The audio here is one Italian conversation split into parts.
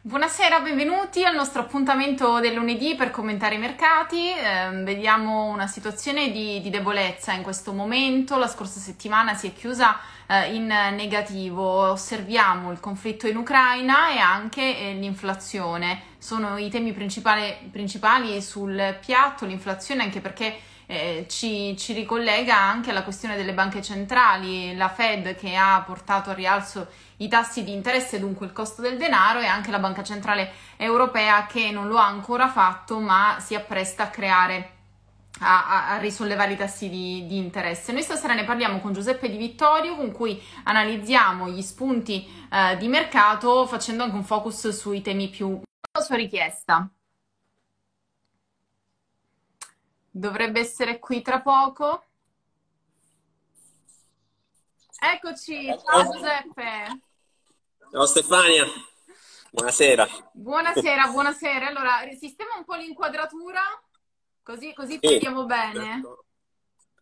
Buonasera, benvenuti al nostro appuntamento del lunedì per commentare i mercati. Eh, vediamo una situazione di, di, debolezza in questo momento. La scorsa settimana si è chiusa eh, in negativo. Osserviamo il conflitto in Ucraina e anche eh, l'inflazione. Sono i temi principali, sul piatto, l'inflazione anche perché eh, ci, ci, ricollega anche alla questione delle banche centrali, la Fed che ha portato a rialzo i tassi di interesse, dunque il costo del denaro, e anche la Banca Centrale Europea che non lo ha ancora fatto, ma si appresta a creare. A, a, risollevare i tassi di, di, interesse. Noi stasera ne parliamo con Giuseppe Di Vittorio, con cui analizziamo gli spunti eh, di mercato, facendo anche un focus sui temi più a sua richiesta. Dovrebbe essere qui tra poco. Eccoci, ciao Giuseppe. Ciao Stefania, buonasera. Buonasera, buonasera. Allora, sistema un po' l'inquadratura, così, così sì, vediamo bene.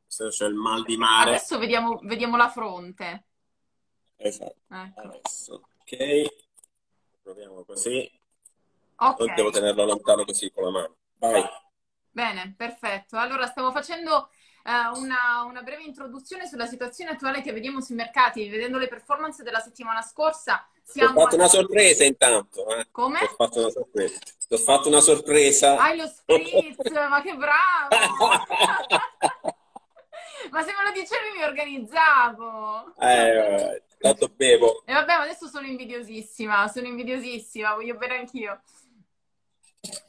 Certo. c'è il mal di mare. Adesso vediamo, vediamo la fronte. Esatto. Ecco. Adesso, ok. Proviamo così. Ok. devo tenerlo lontano così con la mano. Vai. Bene, perfetto. Allora, stiamo facendo uh, una, una, breve introduzione sulla situazione attuale che vediamo sui mercati, vedendo le performance della settimana scorsa. Siamo Ho fatto una sorpresa intanto. Eh. Come? Ho fatto una sorpresa. Ho fatto una sorpresa. Hai lo spritz, ma che bravo! ma se me lo dicevi mi organizzavo. Eh, tanto bevo. E vabbè, adesso sono invidiosissima, sono invidiosissima, voglio bere anch'io.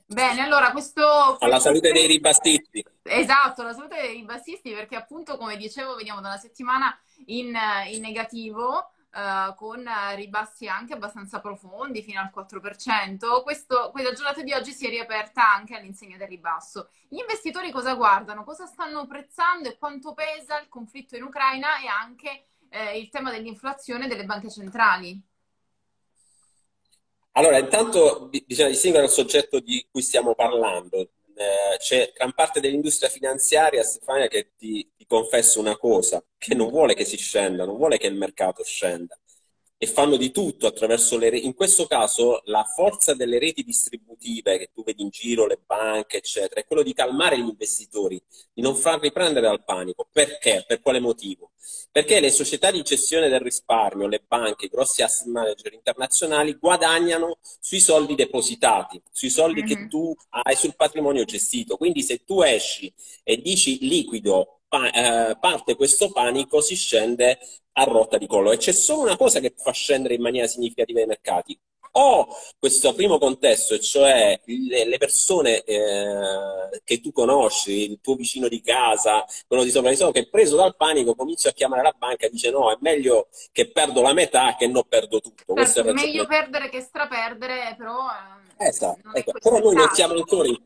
Bene, allora questo... Alla salute dei ribassisti. Esatto, la salute dei ribassisti perché appunto, come dicevo, veniamo da una settimana in, in negativo, Uh, con ribassi anche abbastanza profondi, fino al 4%. Questo, quella giornata di oggi si è riaperta anche all'insegna del ribasso. Gli investitori cosa guardano? Cosa stanno prezzando e quanto pesa il conflitto in Ucraina e anche eh, il tema dell'inflazione delle banche centrali? Allora, intanto bisogna distinguere il soggetto di cui stiamo parlando. Eh, c'è gran parte dell'industria finanziaria, Stefania, che ti, ti confesso una cosa, che non vuole che si scenda, non vuole che il mercato scenda e fanno di tutto attraverso le reti. In questo caso la forza delle reti distributive che tu vedi in giro, le banche, eccetera, è quello di calmare gli investitori, di non farli prendere dal panico. Perché? Per quale motivo? Perché le società di gestione del risparmio, le banche, i grossi asset manager internazionali guadagnano sui soldi depositati, sui soldi mm-hmm. che tu hai sul patrimonio gestito. Quindi se tu esci e dici liquido pa- eh, parte questo panico, si scende a rotta di collo. E c'è solo una cosa che fa scendere in maniera significativa i mercati. O questo primo contesto, e cioè le, le persone eh, che tu conosci, il tuo vicino di casa, quello di sopra di sopra, che preso dal panico comincia a chiamare la banca e dice no, è meglio che perdo la metà che non perdo tutto. Certo, è meglio perdere che straperdere, però... Eh, esatto, ecco. però noi non siamo ancora in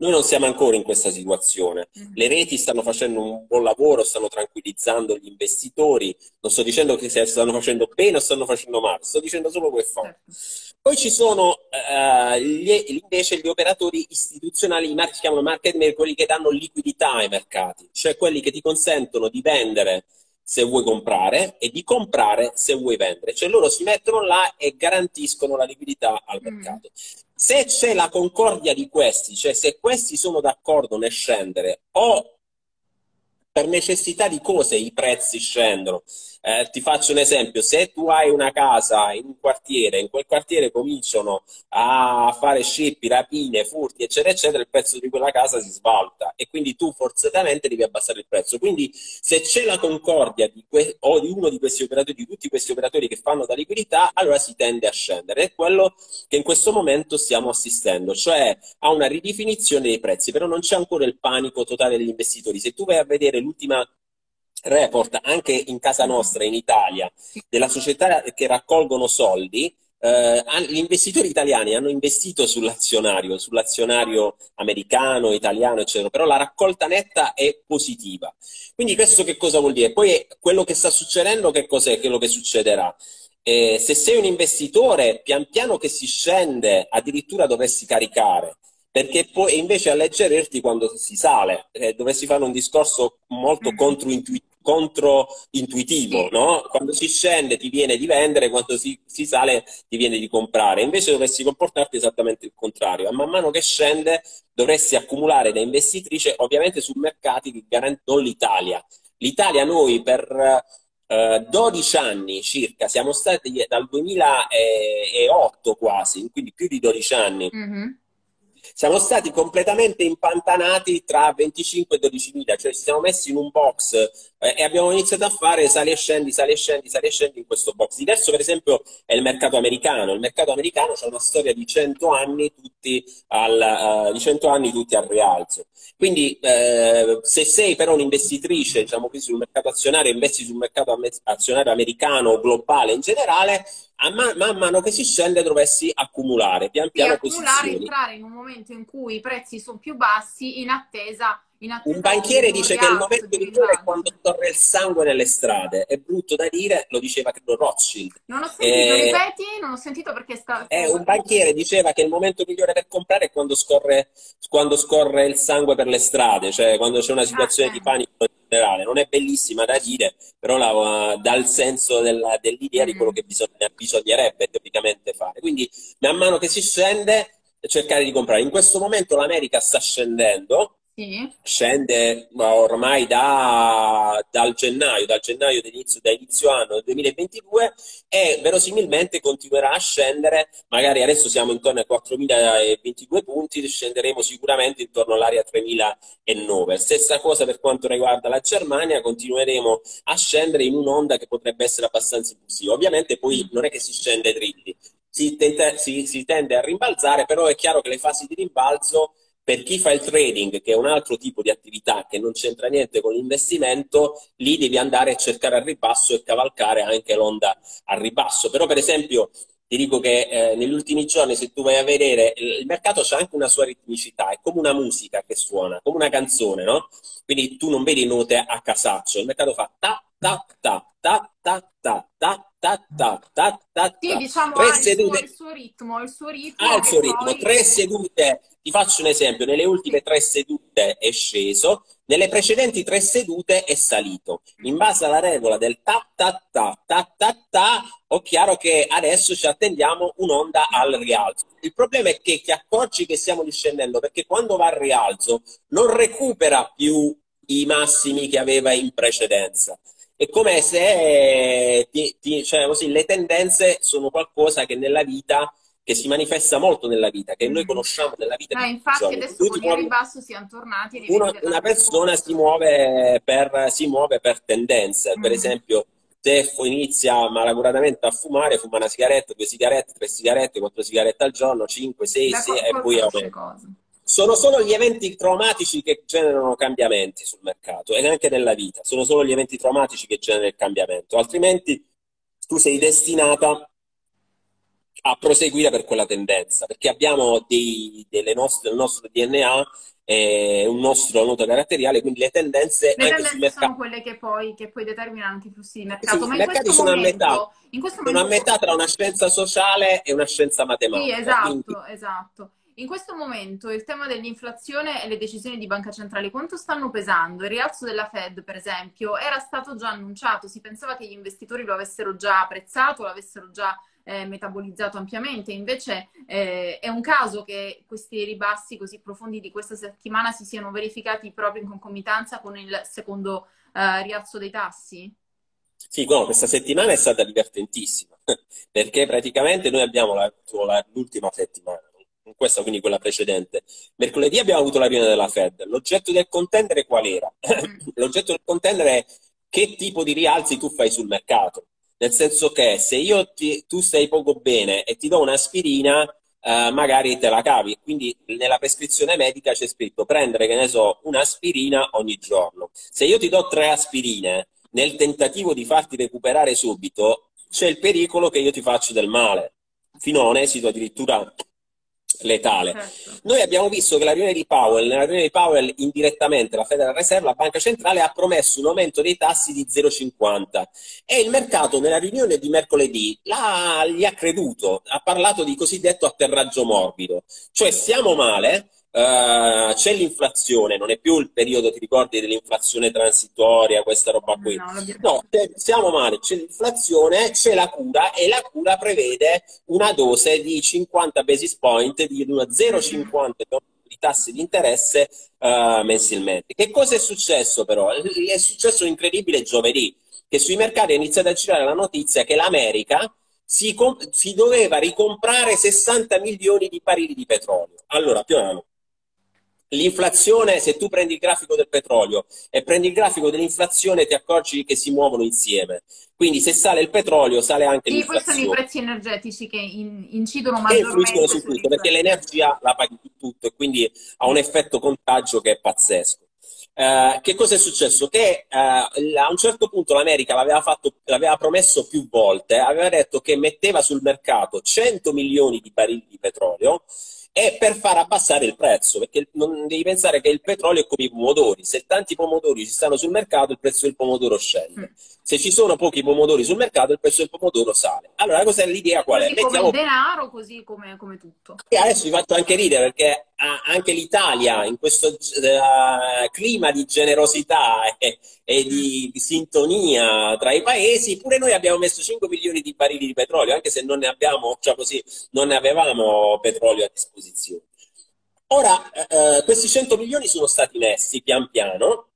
noi non siamo ancora in questa situazione. Mm-hmm. Le reti stanno facendo un buon lavoro, stanno tranquillizzando gli investitori. Non sto dicendo che stanno facendo bene o stanno facendo male, sto dicendo solo che fanno. Certo. Poi ci sono uh, gli, invece gli operatori istituzionali, si chiamano market maker, quelli che danno liquidità ai mercati, cioè quelli che ti consentono di vendere se vuoi comprare e di comprare se vuoi vendere. Cioè loro si mettono là e garantiscono la liquidità al mm. mercato. Mm. Se c'è la concordia di questi, cioè se questi sono d'accordo nel scendere o per necessità di cose i prezzi scendono. Eh, ti faccio un esempio, se tu hai una casa in un quartiere, in quel quartiere cominciano a fare scippi, rapine, furti, eccetera, eccetera, il prezzo di quella casa si svaluta e quindi tu forzatamente devi abbassare il prezzo. Quindi se c'è la concordia di que- o di uno di questi operatori, di tutti questi operatori che fanno da liquidità, allora si tende a scendere. È quello che in questo momento stiamo assistendo, cioè a una ridefinizione dei prezzi, però non c'è ancora il panico totale degli investitori. Se tu vai a vedere l'ultima report anche in casa nostra, in Italia, della società che raccolgono soldi, eh, gli investitori italiani hanno investito sull'azionario, sull'azionario americano, italiano, eccetera, però la raccolta netta è positiva. Quindi questo che cosa vuol dire? Poi quello che sta succedendo, che cos'è quello che succederà? Eh, se sei un investitore, pian piano che si scende, addirittura dovresti caricare perché poi invece alleggerirti quando si sale, eh, dovresti fare un discorso molto mm. controintuitivo controintuitivo, no? Quando si scende ti viene di vendere, quando si, si, sale ti viene di comprare. Invece dovresti comportarti esattamente il contrario. A man mano che scende dovresti accumulare da investitrice, ovviamente su mercati che garantiscono l'Italia. L'Italia noi per eh, 12 anni circa, siamo stati dal 2008 quasi, quindi più di 12 anni. Mm-hmm siamo stati completamente impantanati tra 25 e 12 mila, cioè ci siamo messi in un box e abbiamo iniziato a fare sali e scendi, sali e scendi, sali e scendi in questo box. Diverso per esempio è il mercato americano, il mercato americano ha una storia di 100 anni tutti al, uh, di 100 anni tutti al rialzo. Quindi eh, se sei però un'investitrice, diciamo così, sul mercato azionario, investi sul mercato azionario americano o globale in generale, a man, man, mano che si scende dovresti accumulare pian piano sì, accumulare, entrare in un momento in cui i prezzi sono più bassi in attesa un banchiere dice che il momento migliore è quando corre il sangue nelle strade. È brutto da dire, lo diceva credo Rothschild. Non ho sentito, eh, ripeti? Non ho sentito perché sta... Eh, un banchiere diceva che il momento migliore per comprare è quando scorre, quando scorre il sangue per le strade, cioè quando c'è una situazione ah, di panico in generale. Non è bellissima da dire, però la, dà il senso della, dell'idea mm. di quello mm. che bisogna, bisognerebbe teoricamente fare. Quindi, man mano che si scende, cercare di comprare. In questo momento l'America sta scendendo, sì. Scende ormai da, dal gennaio, dal gennaio d'inizio, da inizio anno del 2022 e verosimilmente continuerà a scendere, magari adesso siamo intorno ai 4.022 punti, scenderemo sicuramente intorno all'area 3.009. Stessa cosa per quanto riguarda la Germania, continueremo a scendere in un'onda che potrebbe essere abbastanza impulsiva. Ovviamente poi non è che si scende drilli, si, si, si tende a rimbalzare, però è chiaro che le fasi di rimbalzo per chi fa il trading, che è un altro tipo di attività che non c'entra niente con l'investimento, lì devi andare a cercare al ribasso e cavalcare anche l'onda al ribasso. Però, per esempio, ti dico che eh, negli ultimi giorni, se tu vai a vedere, il mercato c'è anche una sua ritmicità, è come una musica che suona, come una canzone, no? Quindi tu non vedi note a casaccio, il mercato fa ta ta ta ta ta ta ta ta ta ta ta Sì, diciamo tre sedute. Il, suo, il suo ritmo, il suo ritmo. Ha il suo ritmo, poi... tre sedute. Ti faccio un esempio, nelle ultime tre sedute è sceso, nelle precedenti tre sedute è salito. In base alla regola del ta ta ta ta ta ta, ho chiaro che adesso ci attendiamo un'onda al rialzo. Il problema è che ti accorgi che stiamo discendendo perché quando va al rialzo non recupera più i massimi che aveva in precedenza è come se ti, ti, cioè, così, le tendenze sono qualcosa che nella vita che si manifesta molto nella vita, che noi mm. conosciamo nella vita. Ah, infatti adesso con il ribasso siamo tornati. Una, una persona si muove, per, si muove per tendenze, mm. per esempio se inizia malaguratamente a fumare, fuma una sigaretta, due sigarette, tre sigarette, quattro sigarette al giorno, cinque, sei, sei e poi aumenta sono solo gli eventi traumatici che generano cambiamenti sul mercato e anche nella vita. Sono solo gli eventi traumatici che generano il cambiamento, altrimenti tu sei destinata a proseguire per quella tendenza, perché abbiamo dei, nostre, del nostro DNA eh, un nostro noto caratteriale, quindi le tendenze le tendenze mercato... sono quelle che poi, che poi, determinano anche i flussi di mercato. Sì, Ma i mercati sono momento, a metà, in questo sono momento... a metà tra una scienza sociale e una scienza matematica. Sì, esatto, quindi... esatto. In questo momento il tema dell'inflazione e le decisioni di banca centrale quanto stanno pesando? Il rialzo della Fed, per esempio, era stato già annunciato, si pensava che gli investitori lo avessero già apprezzato, lo avessero già eh, metabolizzato ampiamente, invece eh, è un caso che questi ribassi così profondi di questa settimana si siano verificati proprio in concomitanza con il secondo eh, rialzo dei tassi? Sì, no, questa settimana è stata divertentissima, perché praticamente noi abbiamo la, l'ultima settimana questa quindi quella precedente. Mercoledì abbiamo avuto la riunione della Fed. L'oggetto del contendere qual era? L'oggetto del contendere è che tipo di rialzi tu fai sul mercato. Nel senso che se io ti, tu stai poco bene e ti do un'aspirina, eh, magari te la cavi. Quindi nella prescrizione medica c'è scritto prendere, che ne so, un'aspirina ogni giorno. Se io ti do tre aspirine nel tentativo di farti recuperare subito, c'è il pericolo che io ti faccio del male. Fino a un esito addirittura letale. Certo. Noi abbiamo visto che la riunione di Powell, nella riunione di Powell indirettamente la Federal Reserve, la Banca Centrale, ha promesso un aumento dei tassi di 0,50 e il mercato nella riunione di mercoledì gli ha creduto, ha parlato di cosiddetto atterraggio morbido, cioè siamo male, uh, c'è l'inflazione, non è più il periodo, ti ricordi, dell'inflazione transitoria, questa roba qui. No, no siamo male, c'è l'inflazione, c'è la cura e la cura prevede una dose di 50 basis point, di 0,50 di tassi di interesse uh, mensilmente. Che cosa è successo però? È successo incredibile giovedì, che sui mercati è iniziata a girare la notizia che l'America si, si, doveva ricomprare 60 milioni di barili di petrolio. Allora, piano, L'inflazione, se tu prendi il grafico del petrolio e prendi il grafico dell'inflazione, ti accorgi che si muovono insieme. Quindi se sale il petrolio, sale anche sì, l'inflazione. Sì, questi sono i prezzi energetici che in, incidono maggiormente. Che su tutto, perché l'energia la paghi tu tutto e quindi ha un effetto contagio che è pazzesco. Uh, che cosa è successo? Che uh, a un certo punto l'America l'aveva, fatto, l'aveva, promesso più volte, aveva detto che metteva sul mercato 100 milioni di barili di petrolio è per far abbassare il prezzo, perché non devi pensare che il petrolio è come i pomodori, se tanti pomodori ci stanno sul mercato il prezzo del pomodoro scende, mm. se ci sono pochi pomodori sul mercato il prezzo del pomodoro sale. Allora cos'è l'idea qual è? Così Mettiamo... come il denaro, così come, come tutto. E adesso vi faccio anche ridere perché anche l'Italia in questo uh, clima di generosità e, e di, di, sintonia tra i paesi, pure noi abbiamo messo 5 milioni di barili di petrolio, anche se non ne abbiamo, cioè così, non ne avevamo petrolio a disposizione. Ora, uh, questi 100 milioni sono stati messi pian piano,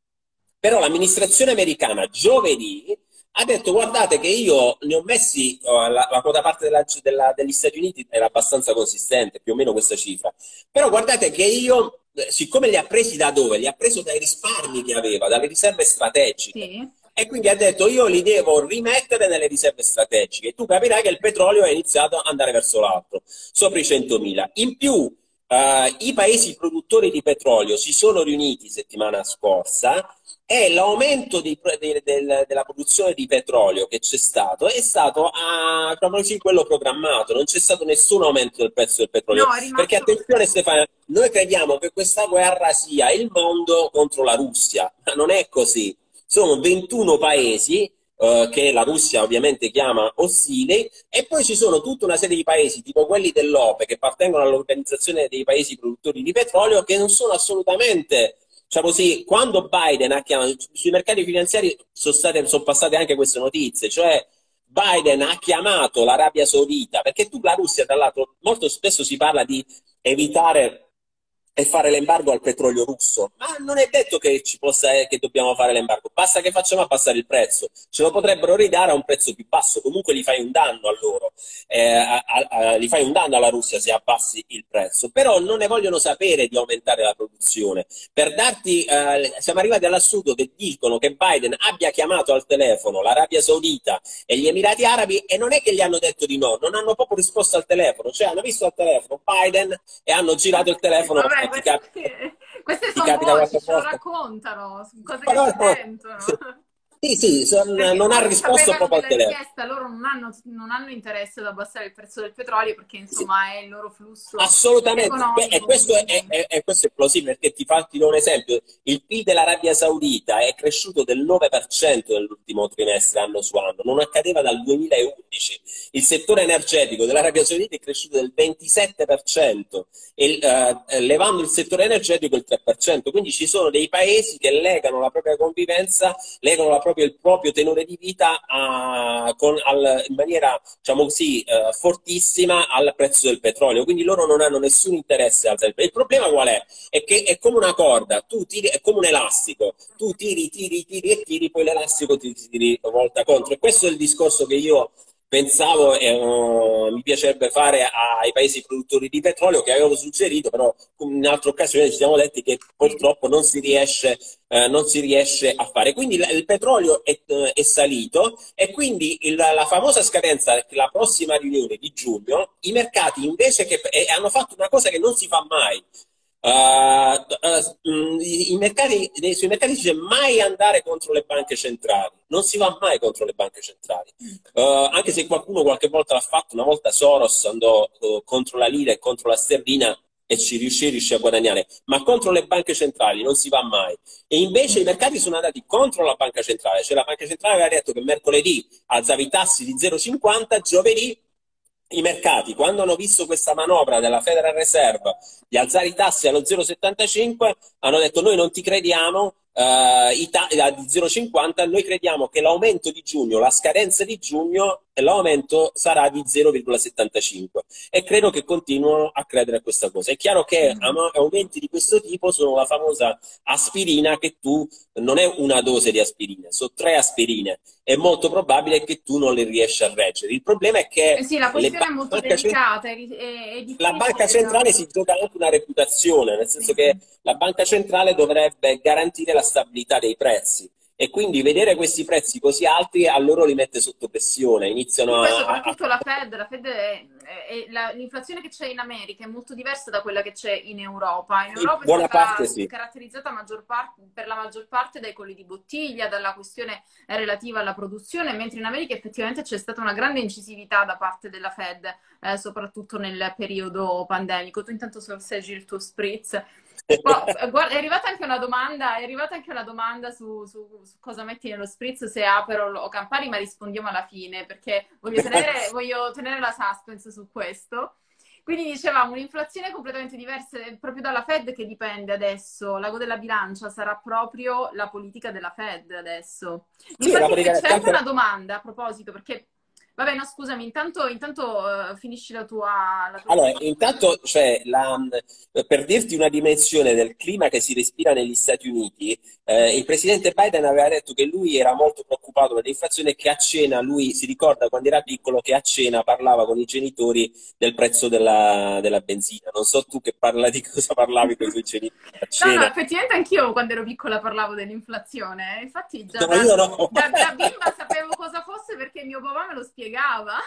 però l'amministrazione americana giovedì ha detto guardate che io ne ho messi, oh, la, la quota parte della, della, degli Stati Uniti era abbastanza consistente, più o meno questa cifra, però guardate che io, eh, siccome li ha presi da dove? Li ha preso dai risparmi che aveva, dalle riserve strategiche. Sì. E quindi ha detto io li devo rimettere nelle riserve strategiche. Tu capirai che il petrolio è iniziato ad andare verso l'alto, sopra i 100.000. In più, uh, i paesi produttori di petrolio si sono riuniti settimana scorsa e l'aumento di, de, de, della produzione di petrolio che c'è stato è stato a, così, quello programmato, non c'è stato nessun aumento del prezzo del petrolio. No. Perché attenzione Stefano, noi crediamo che questa guerra sia il mondo contro la Russia, ma non è così. Sono 21 paesi Uh, che la Russia ovviamente chiama ostili, e poi ci sono tutta una serie di paesi, tipo quelli dell'OPE, che appartengono all'organizzazione dei paesi produttori di petrolio, che non sono assolutamente Diciamo così, quando Biden ha chiamato, sui mercati finanziari sono, state, sono passate anche queste notizie, cioè Biden ha chiamato l'Arabia Saudita, perché tu la Russia, tra l'altro, molto spesso si parla di evitare e fare l'embargo al petrolio russo. Ma non è detto che, ci possa, eh, che dobbiamo fare l'embargo, basta che facciamo abbassare il prezzo. Ce lo potrebbero ridare a un prezzo più basso, comunque gli fai un danno a loro, eh, a, a, gli fai un danno alla Russia se abbassi il prezzo. Però non ne vogliono sapere di aumentare la produzione. Per darti, eh, siamo arrivati all'assurdo che dicono che Biden abbia chiamato al telefono l'Arabia Saudita e gli Emirati Arabi e non è che gli hanno detto di no, non hanno proprio risposto al telefono, cioè hanno visto al telefono Biden e hanno girato il telefono. Vabbè queste, cap- queste sono voci, ce lo raccontano, cose che no, sentono. Sì, sì, son, non ha risposto proprio al telefono. Loro non hanno, non hanno, interesse ad abbassare il prezzo del petrolio perché insomma sì. è il loro flusso. Assolutamente, e questo è, è, è, questo è plausibile perché ti, fa, ti do un esempio. Il PIL dell'Arabia Saudita è cresciuto del 9% nell'ultimo trimestre anno su anno, non accadeva dal 2011. Il settore energetico dell'Arabia Saudita è cresciuto del 27%, e, uh, levando il settore energetico il 3%. Quindi ci sono dei paesi che legano la propria convivenza, legano la propria proprio il proprio tenore di vita a, con, al, in maniera, diciamo così, eh, fortissima al prezzo del petrolio. Quindi loro non hanno nessun interesse Il problema qual è? È che è come una corda, tu tiri, è come un elastico, tu tiri, tiri, tiri e tiri, poi l'elastico ti tiri volta contro. E questo è il discorso che io pensavo e uh, mi piacerebbe fare ai paesi produttori di petrolio che avevo suggerito, però in altre occasioni ci siamo detti che purtroppo non si riesce, uh, non si riesce a fare. Quindi il, il petrolio è, uh, è, salito e quindi il, la famosa scadenza, la prossima riunione di giugno, i mercati invece che, eh, hanno fatto una cosa che non si fa mai, Uh, uh, i mercati, sui mercati si dice mai andare contro le banche centrali, non si va mai contro le banche centrali, uh, anche se qualcuno qualche volta l'ha fatto, una volta Soros andò contro la lira e contro la sterlina e ci riuscì, riuscì a guadagnare, ma contro le banche centrali non si va mai. E invece i mercati sono andati contro la banca centrale, cioè la banca centrale aveva detto che mercoledì alzava i tassi di 0,50, giovedì i mercati, quando hanno visto questa manovra della Federal Reserve di alzare i tassi allo 0,75, hanno detto noi non ti crediamo, uh, di 0,50, noi crediamo che l'aumento di giugno, la scadenza di giugno, l'aumento sarà di 0,75 e credo che continuino a credere a questa cosa. È chiaro che mm. aumenti di questo tipo sono la famosa aspirina che tu, non è una dose di aspirina, sono tre aspirine. È molto probabile che tu non le riesci a reggere. Il problema è che... Eh sì, la questione è molto delicata. È, è la banca centrale si gioca anche una reputazione, nel senso sì. che la banca centrale dovrebbe garantire la stabilità dei prezzi e quindi vedere questi prezzi così alti a loro li mette sotto pressione, iniziano a... Soprattutto la Fed, la Fed è, è, la, l'inflazione che c'è in America è molto diversa da quella che c'è in Europa. In Europa buona è parte, sì. caratterizzata maggior parte, per la maggior parte dai colli di bottiglia, dalla questione relativa alla produzione, mentre in America effettivamente c'è stata una grande incisività da parte della Fed, eh, soprattutto nel periodo pandemico. Tu intanto sorseggi il tuo spritz. Guarda, è arrivata anche una domanda, è arrivata anche una domanda su, su, su cosa metti nello spritz, se Aperol o Campari, ma rispondiamo alla fine perché voglio tenere, voglio tenere la suspense su questo. Quindi dicevamo un'inflazione completamente diversa proprio dalla Fed che dipende adesso. L'ago della bilancia sarà proprio la politica della Fed adesso. Infatti sì, c'è anche una domanda a proposito, perché Vabbè, no, scusami, intanto, intanto uh, finisci la tua, la tua... Allora, intanto, cioè, la, per dirti una dimensione del clima che si respira negli Stati Uniti, eh, il presidente Biden aveva detto che lui era molto preoccupato per l'inflazione e che a cena, lui si ricorda quando era piccolo che a cena parlava con i genitori del prezzo della, della benzina. Non so tu che parla di cosa parlavi con i tuoi genitori a cena. No, no, effettivamente anch'io quando ero piccola parlavo dell'inflazione. Infatti già no, da, no. da, da bimba sapevo cosa fosse perché mio papà me lo spiegava spiegava.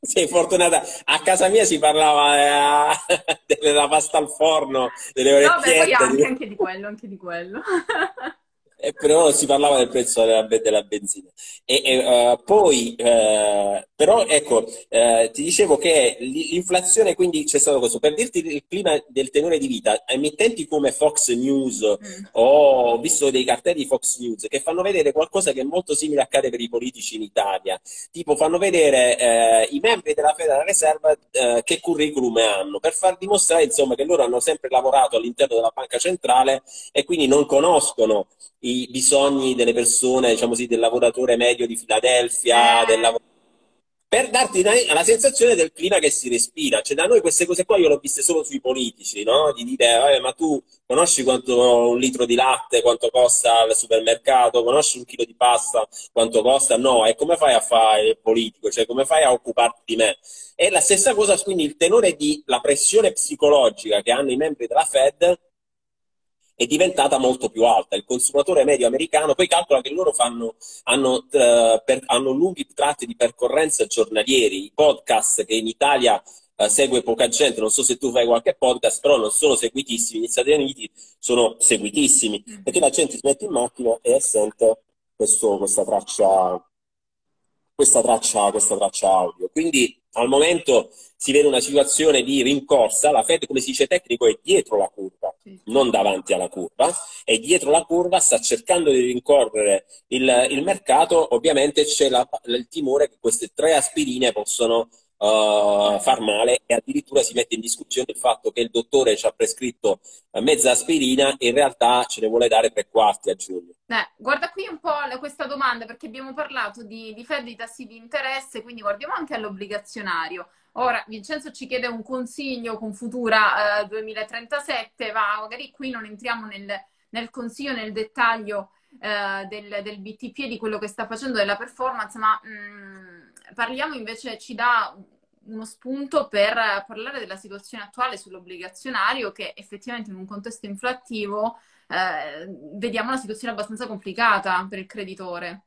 Sei fortunata. A casa mia si parlava eh, della pasta al forno, delle orecchiette. No, beh, poi anche, anche di quello, anche di quello. eh, però si parlava del prezzo della, della benzina. E, e uh, poi, uh, però, ecco, uh, ti dicevo che l'inflazione, quindi c'è stato questo. Per dirti il clima del tenore di vita, emittenti come Fox News, mm. ho visto dei cartelli di Fox News che fanno vedere qualcosa che è molto simile accade per i politici in Italia. Tipo, fanno vedere i membri della Federal Reserve che curriculum hanno, per far dimostrare, insomma, che loro hanno sempre lavorato all'interno della banca centrale e quindi non conoscono i bisogni delle persone, diciamo così, del lavoratore medio di Filadelfia, eh. del per darti la sensazione del clima che si respira. Cioè, da noi queste cose qua io le ho viste solo sui politici, no? Di dire, ma tu conosci quanto un litro di latte, quanto costa al supermercato, conosci un chilo di pasta, quanto costa? No, e come fai a fare il politico? Cioè, come fai a occuparti di me? E la stessa cosa, quindi il tenore di la pressione psicologica che hanno i membri della Fed è diventata molto più alta. Il consumatore medio americano, poi calcola che loro fanno, hanno, uh, per, hanno lunghi tratti di percorrenza giornalieri, i podcast che in Italia uh, segue poca gente, non so se tu fai qualche podcast, però non sono seguitissimi, negli Stati Uniti sono seguitissimi, mm. perché la gente si mette in macchina e sente questo, questa, traccia, questa, traccia, questa traccia audio. Quindi al momento si vede una situazione di rincorsa, la Fed, come si dice tecnico, è dietro la curva, non davanti alla curva, è dietro la curva, sta cercando di rincorrere il, il mercato, ovviamente c'è la, il timore che queste tre aspirine possono uh, far male e addirittura si mette in discussione il fatto che il dottore ci ha prescritto mezza aspirina e in realtà ce ne vuole dare tre quarti a giugno. Eh, guarda qui un po' questa domanda perché abbiamo parlato di, di Fed di tassi di interesse, quindi guardiamo anche all'obbligazionario. Ora, Vincenzo ci chiede un consiglio con Futura eh, 2037, ma magari qui non entriamo nel, nel consiglio, nel dettaglio eh, del, del, BTP e di quello che sta facendo della performance, ma mh, mm, parliamo invece, ci dà uno spunto per parlare della situazione attuale sull'obbligazionario che effettivamente in un contesto inflattivo eh, vediamo una situazione abbastanza complicata per il creditore.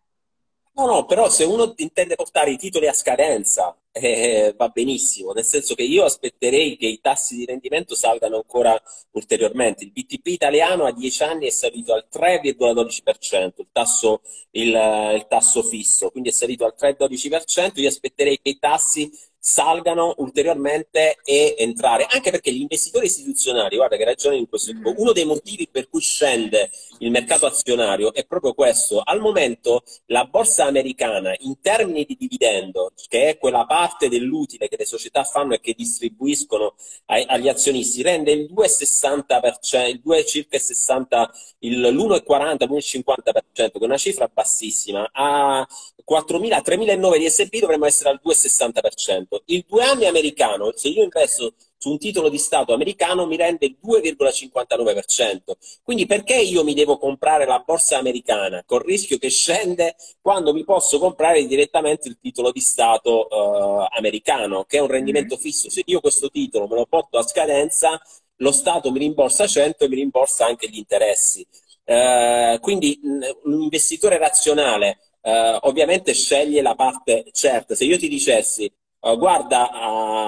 No, no, però se uno intende portare i titoli a scadenza eh, va benissimo, nel senso che io aspetterei che i tassi di rendimento salgano ancora ulteriormente. Il BTP italiano a 10 anni è salito al 3,12%, il tasso, il, il tasso fisso, quindi è salito al 3,12%. Io aspetterei che i tassi salgano ulteriormente e entrare, anche perché gli investitori istituzionali, guarda che ragione in questo, mm. uno dei motivi per cui scende il mercato azionario è proprio questo. Al momento la borsa americana in termini di dividendo, che è quella parte dell'utile che le società fanno e che distribuiscono ai, agli azionisti, rende il 2,60%, il 2 circa 60, l'1,40, l'1,50%, che è una cifra bassissima. A 4.000, 3.009 di S&P dovremmo essere al 2,60%. Il due anni americano, se io investo su un titolo di Stato americano, mi rende il 2,59%. Quindi perché io mi devo comprare la borsa americana col rischio che scende quando mi posso comprare direttamente il titolo di Stato eh, americano, che è un rendimento mm-hmm. fisso? Se io questo titolo me lo porto a scadenza, lo Stato mi rimborsa 100 e mi rimborsa anche gli interessi. Eh, quindi un investitore razionale eh, ovviamente sceglie la parte certa. Se io ti dicessi Uh, guarda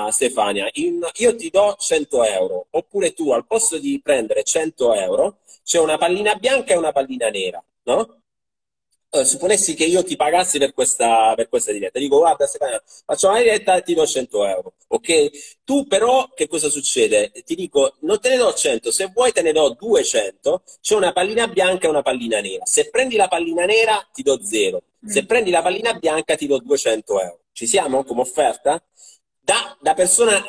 uh, Stefania, in, io ti do 100 euro, oppure tu al posto di prendere 100 euro c'è una pallina bianca e una pallina nera, no? Uh, supponessi che io ti pagassi per questa, per questa diretta, dico guarda Stefania, facciamo una diretta e ti do 100 euro, ok? Tu però che cosa succede? Ti dico non te ne do 100, se vuoi te ne do 200, c'è una pallina bianca e una pallina nera, se prendi la pallina nera ti do 0, se mm. prendi la pallina bianca ti do 200 euro. Ci siamo come offerta? Da, da persona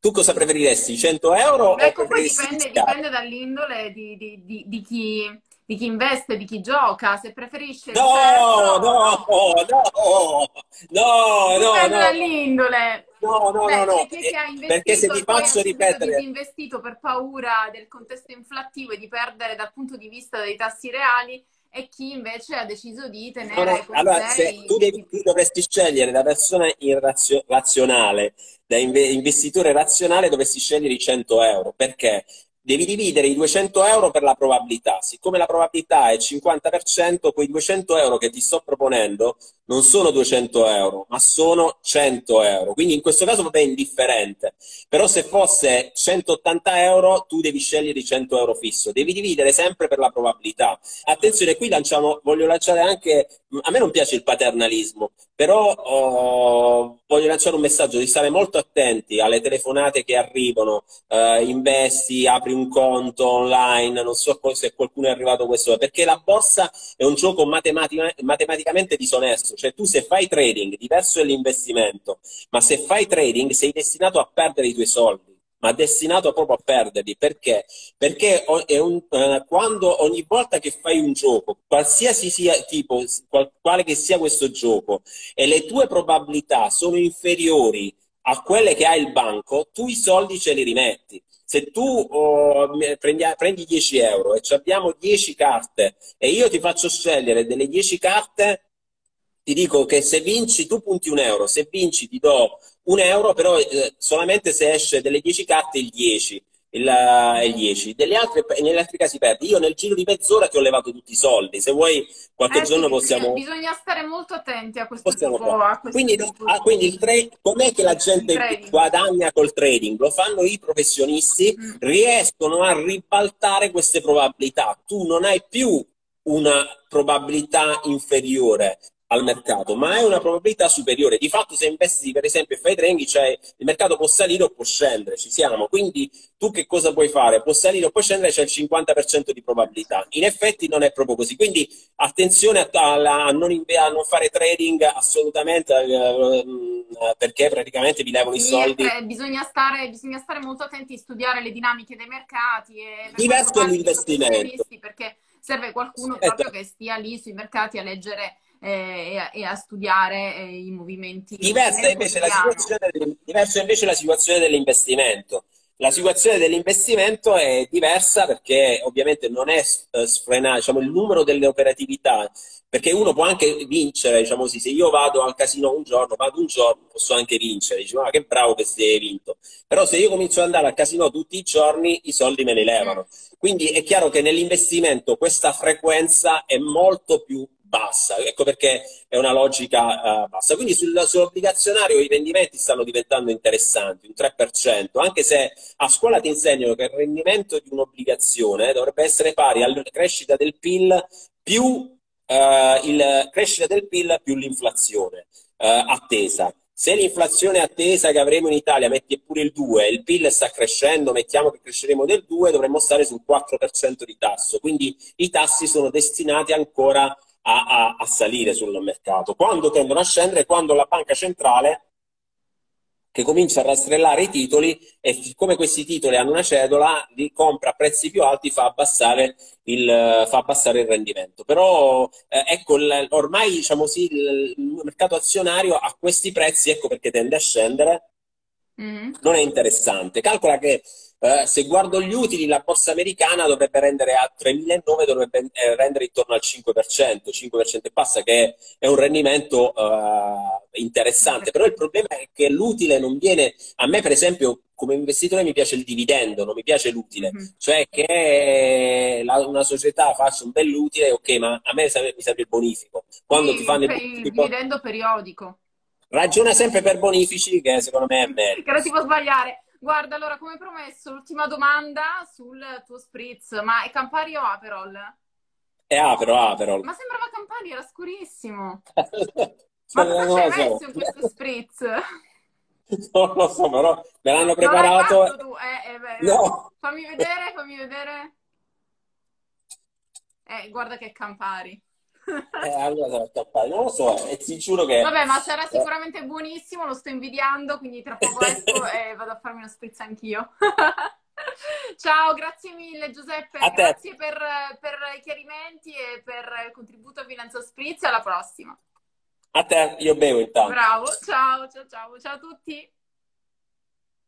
tu cosa preferiresti? 100 euro? Ecco, poi dipende, dipende dall'indole di, di, di, di, chi, di chi investe, di chi gioca. Se preferisce. No, certo... no, no, no, no, dipende no. dall'indole. No, no, Beh, no, no. Perché se ti faccio ripetere. Se investito per paura del contesto inflattivo e di perdere dal punto di vista dei tassi reali e chi invece ha deciso di tenere no, allora, se tu, devi, tu, dovresti scegliere da persona irrazio- razionale, da investitore razionale dovresti scegliere i 100 euro, perché? Devi dividere i 200 euro per la probabilità. Siccome la probabilità è 50%, quei 200 euro che ti sto proponendo non sono 200 euro, ma sono 100 euro. Quindi in questo caso è indifferente. Però se fosse 180 euro, tu devi scegliere i 100 euro fisso. Devi dividere sempre per la probabilità. Attenzione, qui lanciamo, voglio lanciare anche, a me non piace il paternalismo, però oh, voglio lanciare un messaggio di stare molto attenti alle telefonate che arrivano, eh, investi, apri un conto online, non so se qualcuno è arrivato questo, perché la borsa è un gioco matematica, matematicamente disonesto cioè tu se fai trading, diverso è l'investimento, ma se fai trading sei destinato a perdere i tuoi soldi, ma destinato proprio a perderli. Perché? Perché un, eh, quando ogni volta che fai un gioco, qualsiasi sia tipo, qual, quale che sia questo gioco, e le tue probabilità sono inferiori a quelle che ha il banco, tu i soldi ce li rimetti se tu oh, prendi, prendi, 10 euro e abbiamo 10 carte e io ti faccio scegliere delle 10 carte ti dico che se vinci tu punti un euro, se vinci ti do un euro, però eh, solamente se esce delle 10 carte il 10. Il, uh, il 10 Delle altre, negli altri casi perdi. Io nel giro di mezz'ora ti ho levato tutti i soldi. Se vuoi qualche eh, giorno possiamo bisogna stare molto attenti a questo tipo, a questo quindi, tipo ah, quindi il tra- com'è che la gente guadagna col trading? Lo fanno i professionisti mm. riescono a ribaltare queste probabilità. Tu non hai più una probabilità inferiore al mercato, ma è una probabilità superiore. Di fatto, se investi per esempio e fai trading, cioè il mercato può salire o può scendere, ci siamo. Quindi tu che cosa puoi fare? Può salire o può scendere, c'è il 50% di probabilità. In effetti non è proprio così. Quindi attenzione a, a, a, non, a non, fare trading assolutamente eh, perché praticamente vi levano i soldi. Eh, bisogna, stare, bisogna stare molto attenti a studiare le dinamiche dei mercati. E Diverso l'investimento. Perché serve qualcuno certo. proprio che stia lì sui mercati a leggere eh, e, a, studiare eh, i movimenti. Diversa invece, diversa invece la situazione dell'investimento. La situazione dell'investimento è diversa perché ovviamente non è eh, sfrenato, diciamo, il numero delle operatività, perché uno può anche vincere, diciamo così, se io vado al casino un giorno, vado un giorno, posso anche vincere, diciamo, ah, che bravo che sei vinto. Però se io comincio ad andare al casino tutti i giorni, i soldi me li levano. Quindi è chiaro che nell'investimento questa frequenza è molto più bassa. Ecco perché è una logica uh, bassa. Quindi sul, sull'obbligazionario i rendimenti stanno diventando interessanti, un 3%, anche se a scuola ti insegnano che il rendimento di un'obbligazione dovrebbe essere pari alla crescita del PIL più, uh, il, crescita del PIL più l'inflazione uh, attesa. Se l'inflazione attesa che avremo in Italia mette pure il 2, il PIL sta crescendo, mettiamo che cresceremo del 2, dovremmo stare sul 4% di tasso. Quindi i tassi sono destinati ancora a, a, a salire sul mercato. Quando tendono a scendere? Quando la banca centrale che comincia a rastrellare i titoli e siccome questi titoli hanno una cedola, li compra a prezzi più alti, fa abbassare il, fa abbassare il rendimento. Però eh, ecco, il, ormai diciamo sì, il, il, mercato azionario a questi prezzi, ecco perché tende a scendere, mm. non è interessante. Calcola che eh, se guardo gli utili, la borsa americana dovrebbe rendere a 3.009, dovrebbe eh, rendere intorno al 5%, 5% e passa, che è un rendimento eh, interessante. Però il problema è che l'utile non viene, a me per esempio come investitore mi piace il dividendo, non mi piace l'utile, mm-hmm. cioè che la, una società faccia un bell'utile, ok, ma a me mi serve, mi serve il bonifico. Quando sì, ti fanno il, il dividendo periodico. Ragiona sempre per bonifici, che secondo me è meglio. che non si può sbagliare. Guarda, allora, come promesso, l'ultima domanda sul tuo spritz. Ma è Campari o Aperol? È Aperol, Aperol. Ma sembrava Campari, era scurissimo. Ma cosa ci hai messo in questo spritz? Non lo so, però me l'hanno preparato. tu. Eh, eh, no. Fammi vedere, fammi vedere. Eh, guarda che Campari. Eh, allora non lo so, e ti giuro che... Vabbè, ma sarà eh. sicuramente buonissimo, lo sto invidiando, quindi tra poco esco e vado a farmi uno spritz anch'io. Ciao, grazie mille Giuseppe, grazie per, per, i chiarimenti e per il contributo a Finanza Spritz, alla prossima. A te, io bevo intanto. Bravo, ciao, ciao, ciao, ciao a tutti.